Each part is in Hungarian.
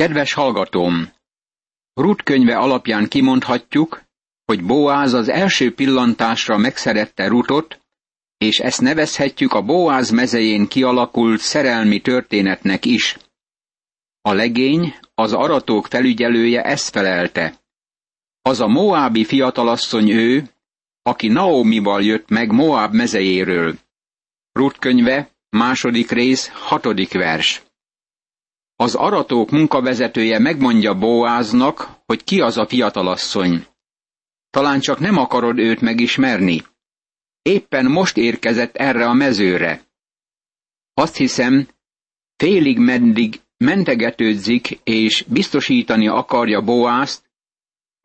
Kedves hallgatóm! Rut könyve alapján kimondhatjuk, hogy Boáz az első pillantásra megszerette Rutot, és ezt nevezhetjük a Boáz mezején kialakult szerelmi történetnek is. A legény, az aratók felügyelője ezt felelte. Az a Moábi fiatalasszony ő, aki Naomival jött meg Moab mezejéről. Rut könyve, második rész, hatodik vers. Az aratók munkavezetője megmondja Boáznak, hogy ki az a fiatalasszony. Talán csak nem akarod őt megismerni. Éppen most érkezett erre a mezőre. Azt hiszem, félig meddig mentegetődzik és biztosítani akarja Boázt,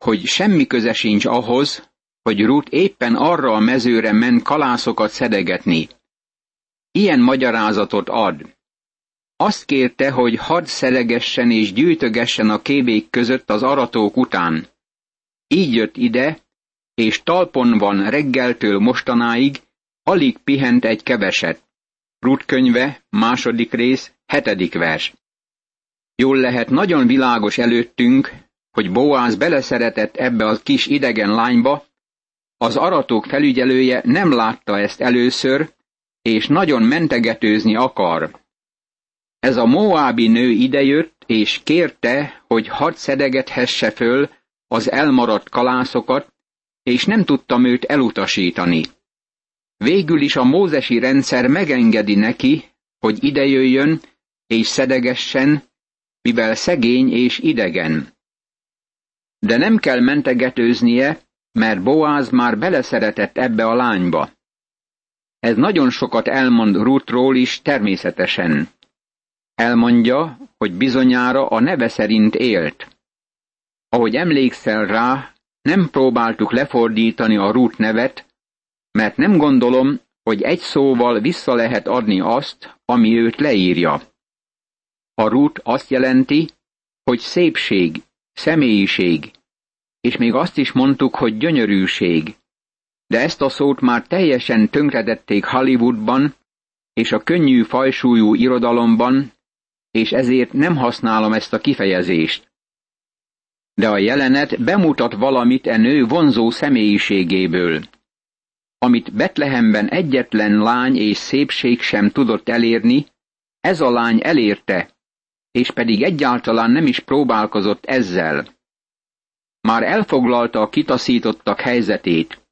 hogy semmi köze sincs ahhoz, hogy Ruth éppen arra a mezőre ment kalászokat szedegetni. Ilyen magyarázatot ad. Azt kérte, hogy hadd szedegessen és gyűjtögessen a kévék között az aratók után. Így jött ide, és talpon van reggeltől mostanáig, alig pihent egy keveset. Rut könyve, második rész, hetedik vers. Jól lehet nagyon világos előttünk, hogy Boáz beleszeretett ebbe a kis idegen lányba, az aratók felügyelője nem látta ezt először, és nagyon mentegetőzni akar. Ez a Moábi nő idejött, és kérte, hogy hadd szedegethesse föl az elmaradt kalászokat, és nem tudtam őt elutasítani. Végül is a mózesi rendszer megengedi neki, hogy idejöjjön és szedegessen, mivel szegény és idegen. De nem kell mentegetőznie, mert Boáz már beleszeretett ebbe a lányba. Ez nagyon sokat elmond Ruthról is természetesen. Elmondja, hogy bizonyára a neve szerint élt. Ahogy emlékszel rá, nem próbáltuk lefordítani a Ruth nevet, mert nem gondolom, hogy egy szóval vissza lehet adni azt, ami őt leírja. A Ruth azt jelenti, hogy szépség, személyiség, és még azt is mondtuk, hogy gyönyörűség. De ezt a szót már teljesen tönkredették Hollywoodban, és a könnyű fajsúlyú irodalomban, és ezért nem használom ezt a kifejezést. De a jelenet bemutat valamit e nő vonzó személyiségéből. Amit Betlehemben egyetlen lány és szépség sem tudott elérni, ez a lány elérte, és pedig egyáltalán nem is próbálkozott ezzel. Már elfoglalta a kitaszítottak helyzetét,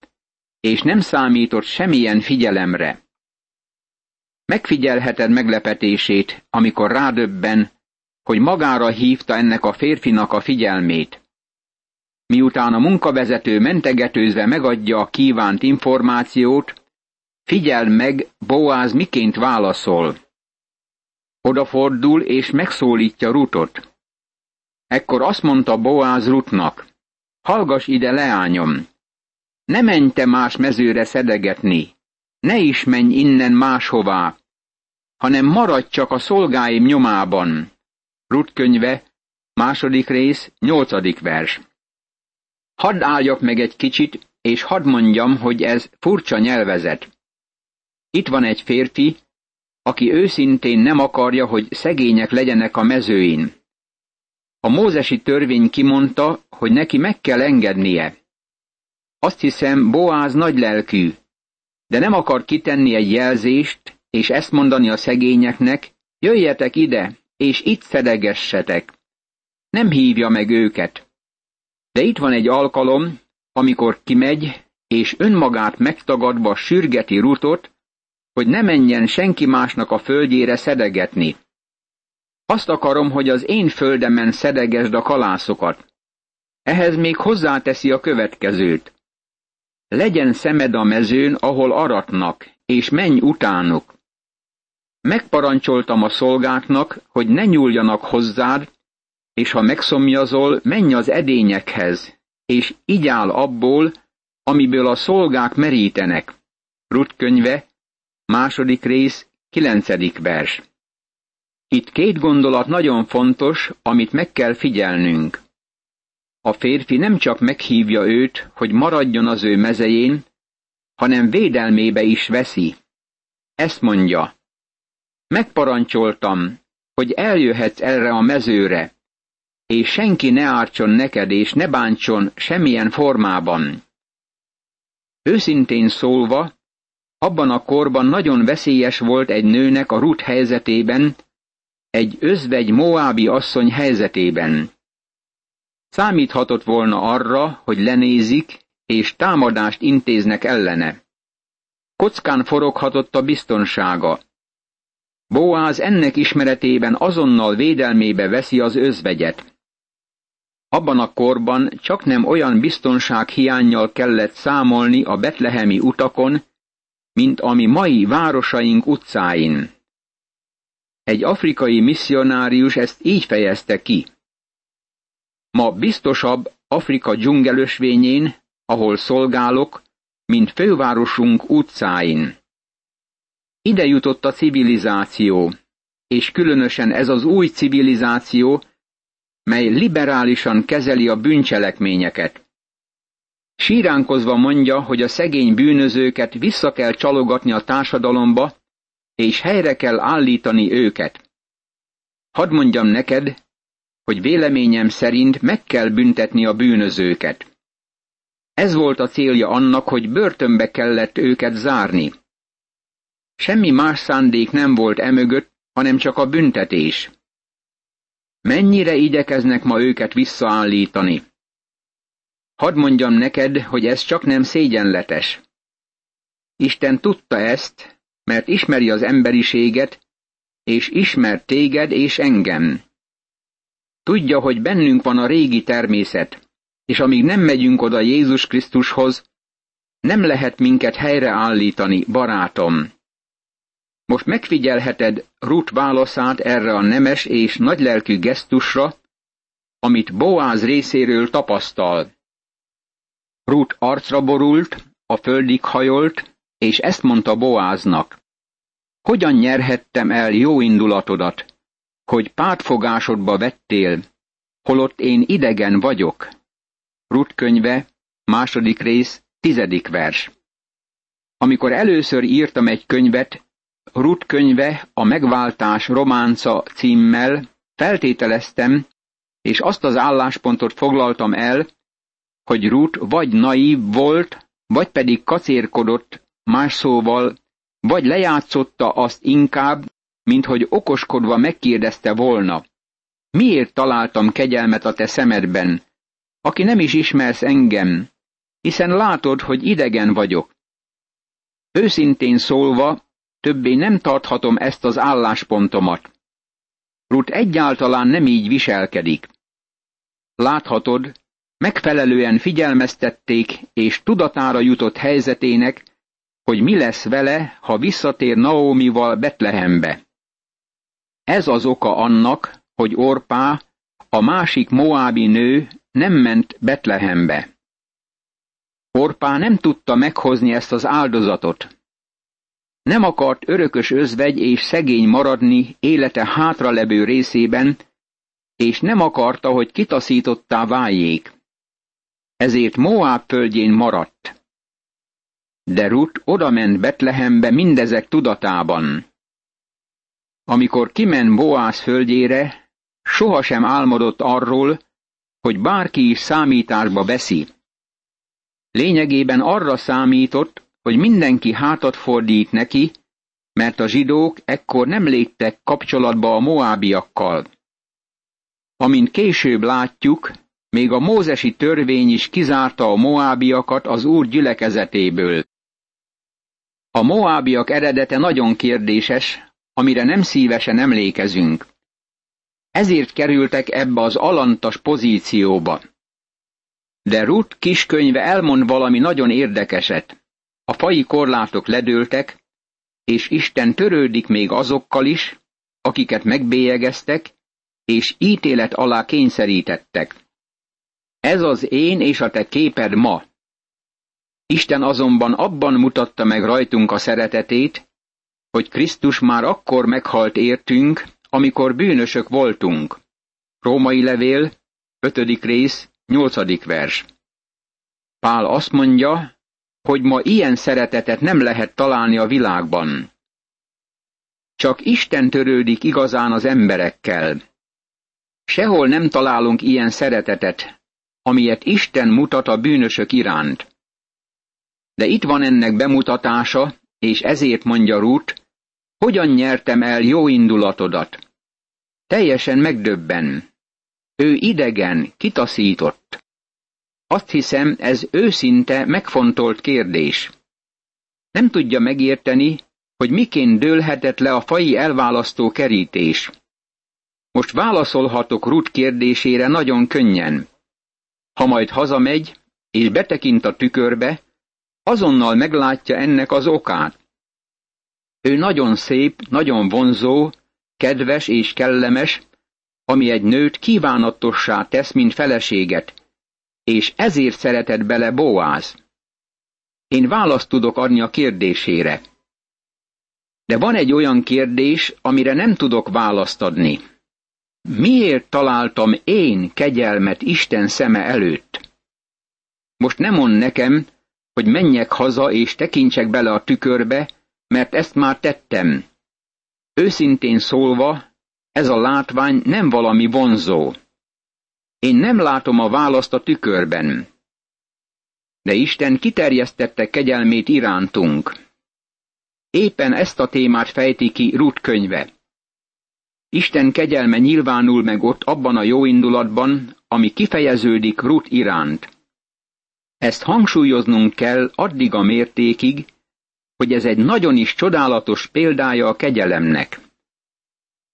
és nem számított semmilyen figyelemre. Megfigyelheted meglepetését, amikor rádöbben, hogy magára hívta ennek a férfinak a figyelmét. Miután a munkavezető mentegetőzve megadja a kívánt információt, figyel meg, Boáz miként válaszol. Odafordul és megszólítja Rutot. Ekkor azt mondta Boáz Rutnak, hallgass ide, leányom, ne menj te más mezőre szedegetni, ne is menj innen máshová, hanem maradj csak a szolgáim nyomában. Rut könyve, második rész, nyolcadik vers. Hadd álljak meg egy kicsit, és hadd mondjam, hogy ez furcsa nyelvezet. Itt van egy férfi, aki őszintén nem akarja, hogy szegények legyenek a mezőin. A mózesi törvény kimondta, hogy neki meg kell engednie. Azt hiszem, Boáz nagy lelkű, de nem akar kitenni egy jelzést, és ezt mondani a szegényeknek, jöjjetek ide, és itt szedegessetek. Nem hívja meg őket. De itt van egy alkalom, amikor kimegy, és önmagát megtagadva sürgeti Rutot, hogy ne menjen senki másnak a földjére szedegetni. Azt akarom, hogy az én földemen szedegesd a kalászokat. Ehhez még hozzáteszi a következőt. Legyen szemed a mezőn, ahol aratnak, és menj utánuk. Megparancsoltam a szolgáknak, hogy ne nyúljanak hozzád, és ha megszomjazol, menj az edényekhez, és igyál abból, amiből a szolgák merítenek. Rut könyve, második rész, kilencedik vers. Itt két gondolat nagyon fontos, amit meg kell figyelnünk. A férfi nem csak meghívja őt, hogy maradjon az ő mezején, hanem védelmébe is veszi. Ezt mondja, megparancsoltam, hogy eljöhetsz erre a mezőre, és senki ne ártson neked, és ne bántson semmilyen formában. Őszintén szólva, abban a korban nagyon veszélyes volt egy nőnek a Rut helyzetében, egy özvegy Moábi asszony helyzetében. Számíthatott volna arra, hogy lenézik, és támadást intéznek ellene. Kockán foroghatott a biztonsága. Boáz ennek ismeretében azonnal védelmébe veszi az özvegyet. Abban a korban csak nem olyan biztonság hiányjal kellett számolni a betlehemi utakon, mint ami mai városaink utcáin. Egy afrikai misszionárius ezt így fejezte ki. Ma biztosabb Afrika dzsungelösvényén, ahol szolgálok, mint fővárosunk utcáin. Ide jutott a civilizáció, és különösen ez az új civilizáció, mely liberálisan kezeli a bűncselekményeket. Síránkozva mondja, hogy a szegény bűnözőket vissza kell csalogatni a társadalomba, és helyre kell állítani őket. Hadd mondjam neked, hogy véleményem szerint meg kell büntetni a bűnözőket. Ez volt a célja annak, hogy börtönbe kellett őket zárni. Semmi más szándék nem volt emögött, hanem csak a büntetés. Mennyire igyekeznek ma őket visszaállítani? Hadd mondjam neked, hogy ez csak nem szégyenletes. Isten tudta ezt, mert ismeri az emberiséget, és ismer téged és engem. Tudja, hogy bennünk van a régi természet, és amíg nem megyünk oda Jézus Krisztushoz, nem lehet minket helyreállítani, barátom. Most megfigyelheted Ruth válaszát erre a nemes és nagylelkű gesztusra, amit Boáz részéről tapasztal. Ruth arcra borult, a földig hajolt, és ezt mondta Boáznak. Hogyan nyerhettem el jó indulatodat, hogy pártfogásodba vettél, holott én idegen vagyok? Ruth könyve, második rész, tizedik vers. Amikor először írtam egy könyvet, Ruth könyve a megváltás románca címmel feltételeztem, és azt az álláspontot foglaltam el, hogy Ruth vagy naív volt, vagy pedig kacérkodott, más szóval, vagy lejátszotta azt inkább, mint hogy okoskodva megkérdezte volna. Miért találtam kegyelmet a te szemedben, aki nem is ismersz engem, hiszen látod, hogy idegen vagyok. Őszintén szólva, többé nem tarthatom ezt az álláspontomat. Rut egyáltalán nem így viselkedik. Láthatod, megfelelően figyelmeztették és tudatára jutott helyzetének, hogy mi lesz vele, ha visszatér Naomival Betlehembe. Ez az oka annak, hogy Orpá, a másik moábi nő nem ment Betlehembe. Orpá nem tudta meghozni ezt az áldozatot. Nem akart örökös özvegy és szegény maradni élete hátralevő részében, és nem akarta, hogy kitaszítottá váljék. Ezért Moab földjén maradt. De Rut odament Betlehembe mindezek tudatában. Amikor kiment Boász földjére, sohasem álmodott arról, hogy bárki is számításba veszi. Lényegében arra számított, hogy mindenki hátat fordít neki, mert a zsidók ekkor nem léptek kapcsolatba a moábiakkal. Amint később látjuk, még a mózesi törvény is kizárta a moábiakat az úr gyülekezetéből. A moábiak eredete nagyon kérdéses, amire nem szívesen emlékezünk. Ezért kerültek ebbe az alantas pozícióba. De Ruth kiskönyve elmond valami nagyon érdekeset. A fai korlátok ledőltek, és Isten törődik még azokkal is, akiket megbélyegeztek, és ítélet alá kényszerítettek. Ez az én és a te képed ma. Isten azonban abban mutatta meg rajtunk a szeretetét, hogy Krisztus már akkor meghalt értünk, amikor bűnösök voltunk. Római levél, 5. rész, 8. vers. Pál azt mondja, hogy ma ilyen szeretetet nem lehet találni a világban. Csak Isten törődik igazán az emberekkel. Sehol nem találunk ilyen szeretetet, amilyet Isten mutat a bűnösök iránt. De itt van ennek bemutatása, és ezért mondja Rút, hogyan nyertem el jó indulatodat. Teljesen megdöbben. Ő idegen, kitaszított. Azt hiszem, ez őszinte, megfontolt kérdés. Nem tudja megérteni, hogy miként dőlhetett le a fai elválasztó kerítés. Most válaszolhatok Rut kérdésére nagyon könnyen. Ha majd hazamegy, és betekint a tükörbe, azonnal meglátja ennek az okát. Ő nagyon szép, nagyon vonzó, kedves és kellemes, ami egy nőt kívánatossá tesz, mint feleséget, és ezért szeretett bele Boáz. Én választ tudok adni a kérdésére. De van egy olyan kérdés, amire nem tudok választ adni. Miért találtam én kegyelmet Isten szeme előtt? Most nem mond nekem, hogy menjek haza és tekintsek bele a tükörbe, mert ezt már tettem. Őszintén szólva, ez a látvány nem valami vonzó. Én nem látom a választ a tükörben. De Isten kiterjesztette kegyelmét irántunk. Éppen ezt a témát fejti ki Rut könyve. Isten kegyelme nyilvánul meg ott abban a jóindulatban, ami kifejeződik Rut iránt. Ezt hangsúlyoznunk kell addig a mértékig, hogy ez egy nagyon is csodálatos példája a kegyelemnek.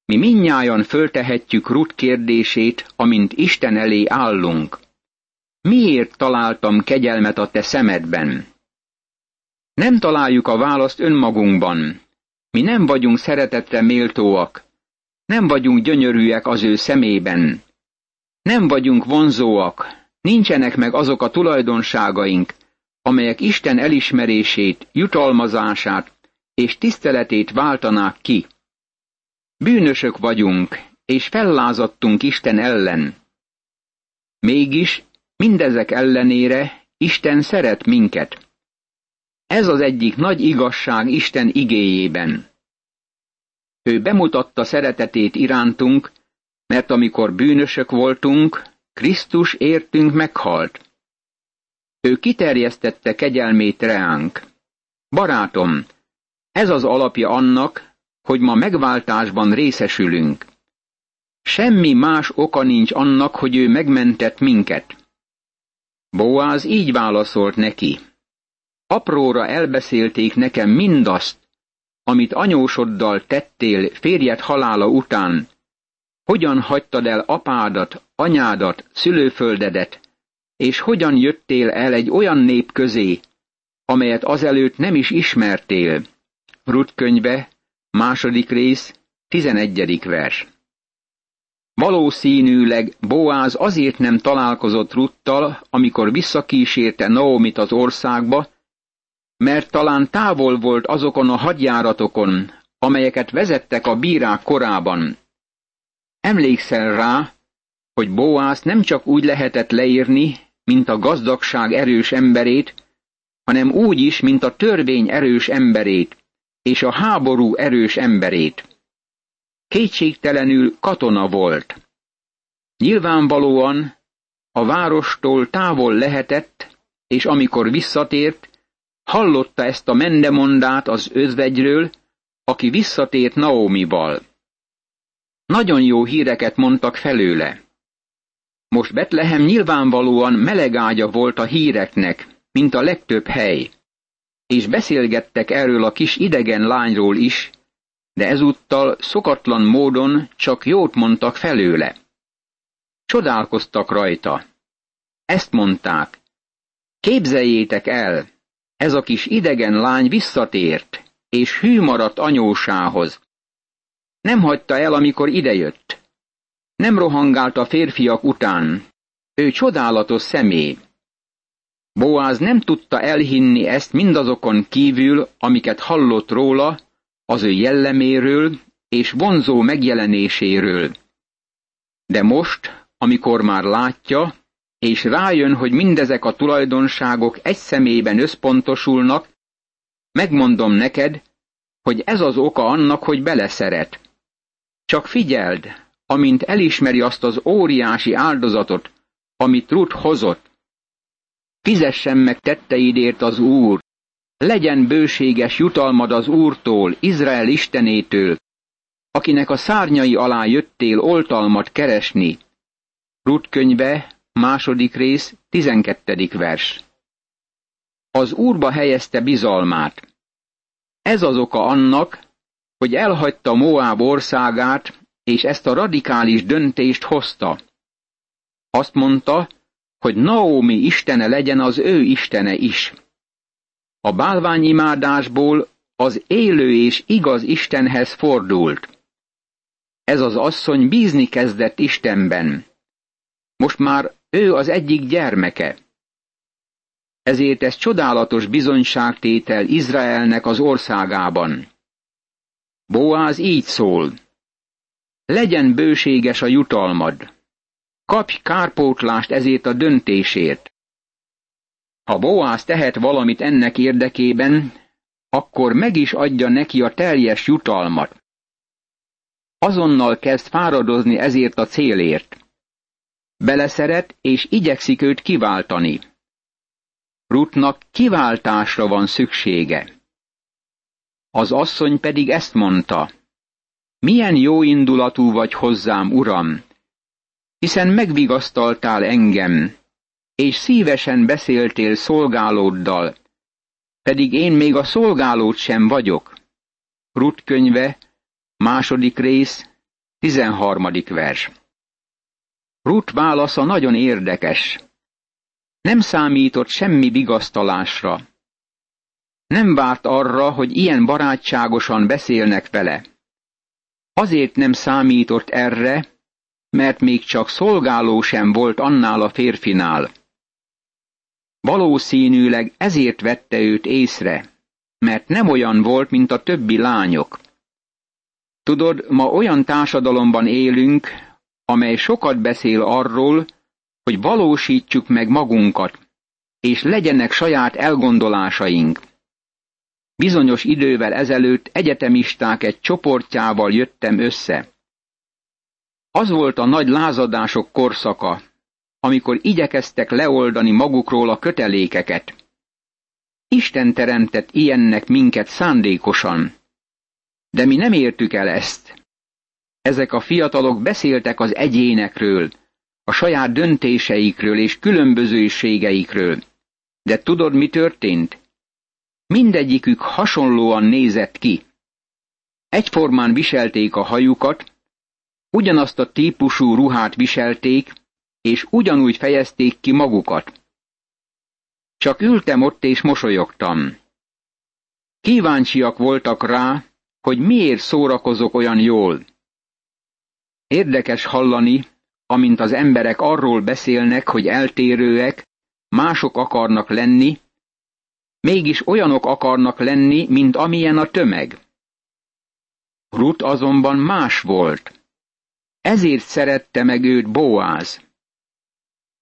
Mi minnyájan föltehetjük Rut kérdését, amint Isten elé állunk. Miért találtam kegyelmet a te szemedben? Nem találjuk a választ önmagunkban. Mi nem vagyunk szeretetre méltóak. Nem vagyunk gyönyörűek az ő szemében. Nem vagyunk vonzóak. Nincsenek meg azok a tulajdonságaink, amelyek Isten elismerését, jutalmazását és tiszteletét váltanák ki. Bűnösök vagyunk, és fellázadtunk Isten ellen. Mégis, mindezek ellenére Isten szeret minket. Ez az egyik nagy igazság Isten igéjében. Ő bemutatta szeretetét irántunk, mert amikor bűnösök voltunk, Krisztus értünk meghalt. Ő kiterjesztette kegyelmét reánk. Barátom, ez az alapja annak, hogy ma megváltásban részesülünk. Semmi más oka nincs annak, hogy ő megmentett minket. Boáz így válaszolt neki. Apróra elbeszélték nekem mindazt, amit anyósoddal tettél férjed halála után, hogyan hagytad el apádat, anyádat, szülőföldedet, és hogyan jöttél el egy olyan nép közé, amelyet azelőtt nem is ismertél. Rut könyve, második rész, tizenegyedik vers. Valószínűleg Boáz azért nem találkozott Ruttal, amikor visszakísérte Naomit az országba, mert talán távol volt azokon a hadjáratokon, amelyeket vezettek a bírák korában. Emlékszel rá, hogy Boász nem csak úgy lehetett leírni, mint a gazdagság erős emberét, hanem úgy is, mint a törvény erős emberét, és a háború erős emberét. Kétségtelenül katona volt. Nyilvánvalóan a várostól távol lehetett, és amikor visszatért, hallotta ezt a mendemondát az özvegyről, aki visszatért Naomival. Nagyon jó híreket mondtak felőle. Most Betlehem nyilvánvalóan melegágya volt a híreknek, mint a legtöbb hely. És beszélgettek erről a kis idegen lányról is, de ezúttal szokatlan módon csak jót mondtak felőle. Csodálkoztak rajta. Ezt mondták. Képzeljétek el, ez a kis idegen lány visszatért, és hű maradt anyósához. Nem hagyta el, amikor idejött. Nem rohangált a férfiak után. Ő csodálatos személy. Boáz nem tudta elhinni ezt mindazokon kívül, amiket hallott róla, az ő jelleméről és vonzó megjelenéséről. De most, amikor már látja, és rájön, hogy mindezek a tulajdonságok egy személyben összpontosulnak, megmondom neked, hogy ez az oka annak, hogy beleszeret. Csak figyeld, amint elismeri azt az óriási áldozatot, amit Rut hozott. Fizessen meg tetteidért az Úr, legyen bőséges jutalmad az Úrtól, Izrael Istenétől, akinek a szárnyai alá jöttél oltalmat keresni. Rut könyve, második rész, tizenkettedik vers. Az Úrba helyezte bizalmát. Ez az oka annak, hogy elhagyta Moáb országát, és ezt a radikális döntést hozta. Azt mondta, hogy Naomi istene legyen az ő istene is. A bálványimádásból az élő és igaz Istenhez fordult. Ez az asszony bízni kezdett Istenben. Most már ő az egyik gyermeke. Ezért ez csodálatos bizonyságtétel Izraelnek az országában. Boáz így szól. Legyen bőséges a jutalmad. Kapj kárpótlást ezért a döntésért. Ha Boáz tehet valamit ennek érdekében, akkor meg is adja neki a teljes jutalmat. Azonnal kezd fáradozni ezért a célért. Beleszeret és igyekszik őt kiváltani. Rutnak kiváltásra van szüksége. Az asszony pedig ezt mondta. Milyen jó indulatú vagy hozzám, uram, hiszen megvigasztaltál engem, és szívesen beszéltél szolgálóddal, pedig én még a szolgálód sem vagyok. Rut könyve, második rész, tizenharmadik vers. Rut válasza nagyon érdekes. Nem számított semmi vigasztalásra. Nem várt arra, hogy ilyen barátságosan beszélnek vele. Azért nem számított erre, mert még csak szolgáló sem volt annál a férfinál. Valószínűleg ezért vette őt észre, mert nem olyan volt, mint a többi lányok. Tudod, ma olyan társadalomban élünk, amely sokat beszél arról, hogy valósítsuk meg magunkat, és legyenek saját elgondolásaink. Bizonyos idővel ezelőtt egyetemisták egy csoportjával jöttem össze. Az volt a nagy lázadások korszaka, amikor igyekeztek leoldani magukról a kötelékeket. Isten teremtett ilyennek minket szándékosan. De mi nem értük el ezt. Ezek a fiatalok beszéltek az egyénekről, a saját döntéseikről és különbözőségeikről. De tudod, mi történt? Mindegyikük hasonlóan nézett ki. Egyformán viselték a hajukat, ugyanazt a típusú ruhát viselték, és ugyanúgy fejezték ki magukat. Csak ültem ott és mosolyogtam. Kíváncsiak voltak rá, hogy miért szórakozok olyan jól. Érdekes hallani, amint az emberek arról beszélnek, hogy eltérőek, mások akarnak lenni, mégis olyanok akarnak lenni, mint amilyen a tömeg. Rut azonban más volt. Ezért szerette meg őt Boáz.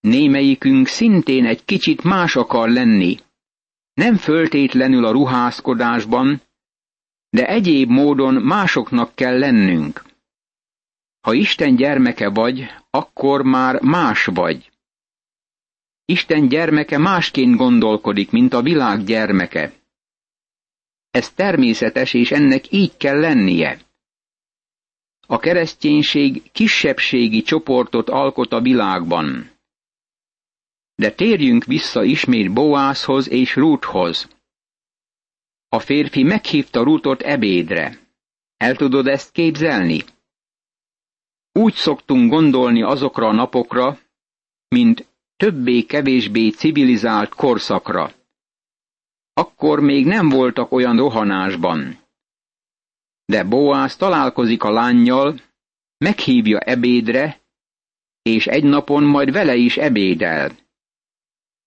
Némelyikünk szintén egy kicsit más akar lenni. Nem föltétlenül a ruházkodásban, de egyéb módon másoknak kell lennünk. Ha Isten gyermeke vagy, akkor már más vagy. Isten gyermeke másként gondolkodik, mint a világ gyermeke. Ez természetes, és ennek így kell lennie. A kereszténység kisebbségi csoportot alkot a világban. De térjünk vissza ismét Boászhoz és Rúthoz. A férfi meghívta Rútot ebédre. El tudod ezt képzelni? Úgy szoktunk gondolni azokra a napokra, mint többé-kevésbé civilizált korszakra. Akkor még nem voltak olyan rohanásban. De Boász találkozik a lányjal, meghívja ebédre, és egy napon majd vele is ebédel.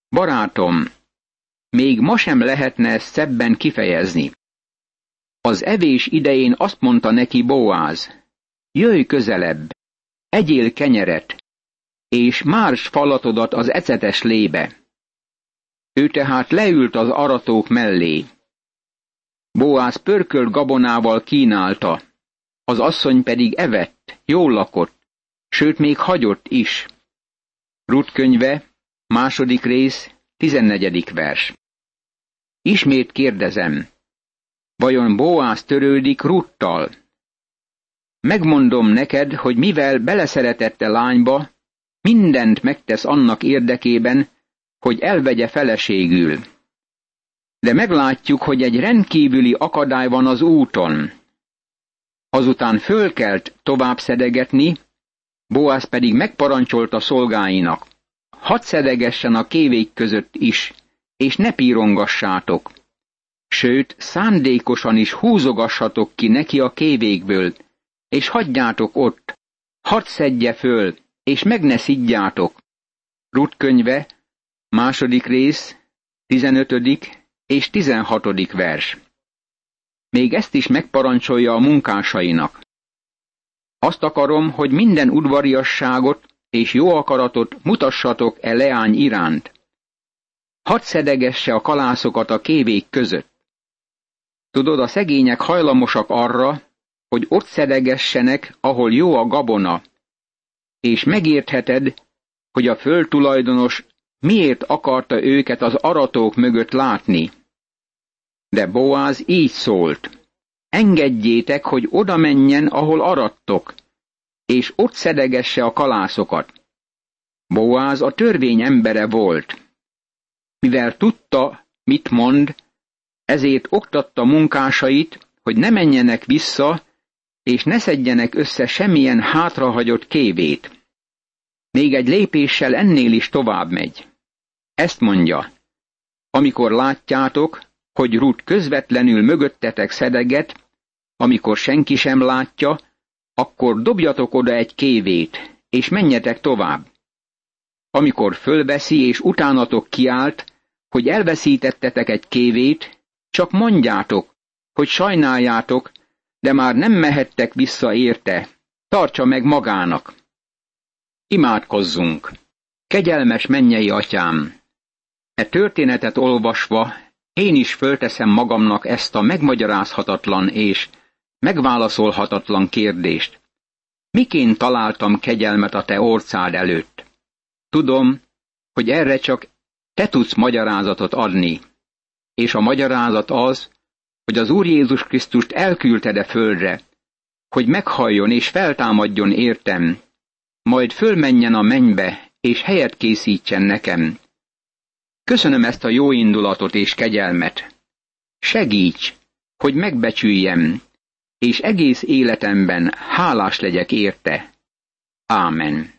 Barátom, még ma sem lehetne ezt szebben kifejezni. Az evés idején azt mondta neki Boáz, jöjj közelebb, egyél kenyeret, és márs falatodat az ecetes lébe. Ő tehát leült az aratók mellé. Boáz pörkölt gabonával kínálta, az asszony pedig evett, jól lakott, sőt még hagyott is. Rut könyve, második rész, tizennegyedik vers. Ismét kérdezem, vajon Boász törődik Ruttal? Megmondom neked, hogy mivel beleszeretette lányba, mindent megtesz annak érdekében, hogy elvegye feleségül. De meglátjuk, hogy egy rendkívüli akadály van az úton. Azután fölkelt tovább szedegetni, Boász pedig megparancsolta szolgáinak. Hadd szedegessen a kévék között is, és ne pírongassátok. Sőt, szándékosan is húzogassatok ki neki a kévékből, és hagyjátok ott, hadd szedje föl, és meg ne szidjátok. Rut könyve, második rész, tizenötödik és tizenhatodik vers. Még ezt is megparancsolja a munkásainak. Azt akarom, hogy minden udvariasságot és jó akaratot mutassatok e leány iránt. Hadd szedegesse a kalászokat a kévék között. Tudod, a szegények hajlamosak arra, hogy ott szedegessenek, ahol jó a gabona, és megértheted, hogy a földtulajdonos miért akarta őket az aratók mögött látni. De Boáz így szólt. Engedjétek, hogy oda menjen, ahol arattok, és ott szedegesse a kalászokat. Boáz a törvény embere volt. Mivel tudta, mit mond, ezért oktatta munkásait, hogy ne menjenek vissza, és ne szedjenek össze semmilyen hátrahagyott kévét. Még egy lépéssel ennél is tovább megy. Ezt mondja, amikor látjátok, hogy Rut közvetlenül mögöttetek szedeget, amikor senki sem látja, akkor dobjatok oda egy kévét, és menjetek tovább. Amikor fölveszi és utánatok kiált, hogy elveszítettetek egy kévét, csak mondjátok, hogy sajnáljátok, de már nem mehettek vissza érte, tartsa meg magának. Imádkozzunk! Kegyelmes mennyei atyám! E történetet olvasva én is fölteszem magamnak ezt a megmagyarázhatatlan és megválaszolhatatlan kérdést. Miként találtam kegyelmet a te orcád előtt? Tudom, hogy erre csak te tudsz magyarázatot adni, és a magyarázat az, hogy az Úr Jézus Krisztust elküldted-e földre, hogy meghalljon és feltámadjon értem, majd fölmenjen a mennybe, és helyet készítsen nekem. Köszönöm ezt a jó indulatot és kegyelmet. Segíts, hogy megbecsüljem, és egész életemben hálás legyek érte. Ámen.